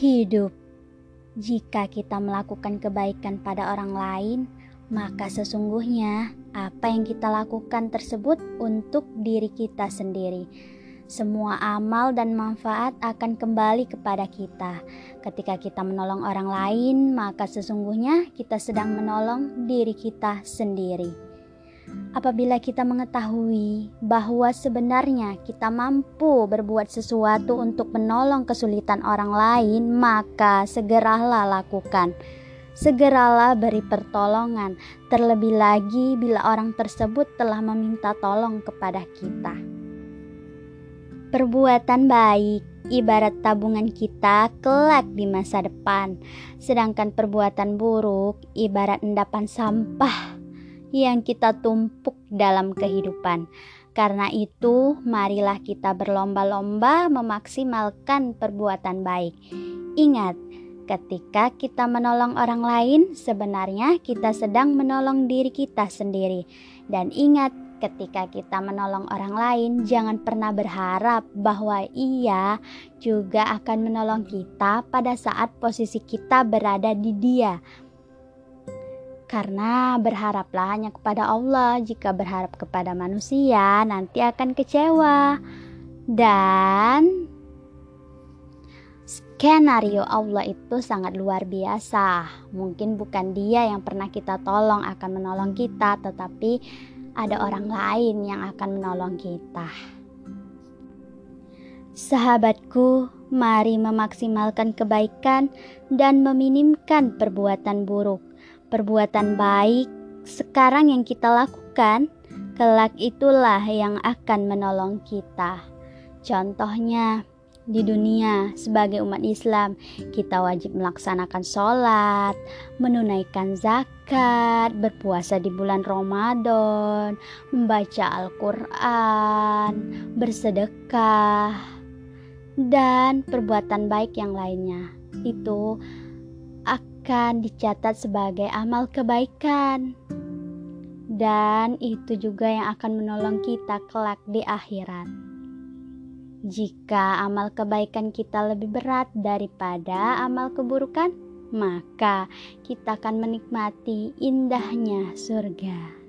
hidup. Jika kita melakukan kebaikan pada orang lain, maka sesungguhnya apa yang kita lakukan tersebut untuk diri kita sendiri. Semua amal dan manfaat akan kembali kepada kita. Ketika kita menolong orang lain, maka sesungguhnya kita sedang menolong diri kita sendiri. Apabila kita mengetahui bahwa sebenarnya kita mampu berbuat sesuatu untuk menolong kesulitan orang lain, maka segeralah lakukan. Segeralah beri pertolongan, terlebih lagi bila orang tersebut telah meminta tolong kepada kita. Perbuatan baik ibarat tabungan kita kelak di masa depan, sedangkan perbuatan buruk ibarat endapan sampah yang kita tumpuk dalam kehidupan. Karena itu, marilah kita berlomba-lomba memaksimalkan perbuatan baik. Ingat, ketika kita menolong orang lain, sebenarnya kita sedang menolong diri kita sendiri. Dan ingat, ketika kita menolong orang lain, jangan pernah berharap bahwa ia juga akan menolong kita pada saat posisi kita berada di dia karena berharaplah hanya kepada Allah. Jika berharap kepada manusia, nanti akan kecewa. Dan skenario Allah itu sangat luar biasa. Mungkin bukan Dia yang pernah kita tolong akan menolong kita, tetapi ada orang lain yang akan menolong kita. Sahabatku, mari memaksimalkan kebaikan dan meminimkan perbuatan buruk perbuatan baik sekarang yang kita lakukan, kelak itulah yang akan menolong kita. Contohnya, di dunia sebagai umat Islam, kita wajib melaksanakan sholat, menunaikan zakat, berpuasa di bulan Ramadan, membaca Al-Quran, bersedekah, dan perbuatan baik yang lainnya. Itu akan dicatat sebagai amal kebaikan, dan itu juga yang akan menolong kita kelak di akhirat. Jika amal kebaikan kita lebih berat daripada amal keburukan, maka kita akan menikmati indahnya surga.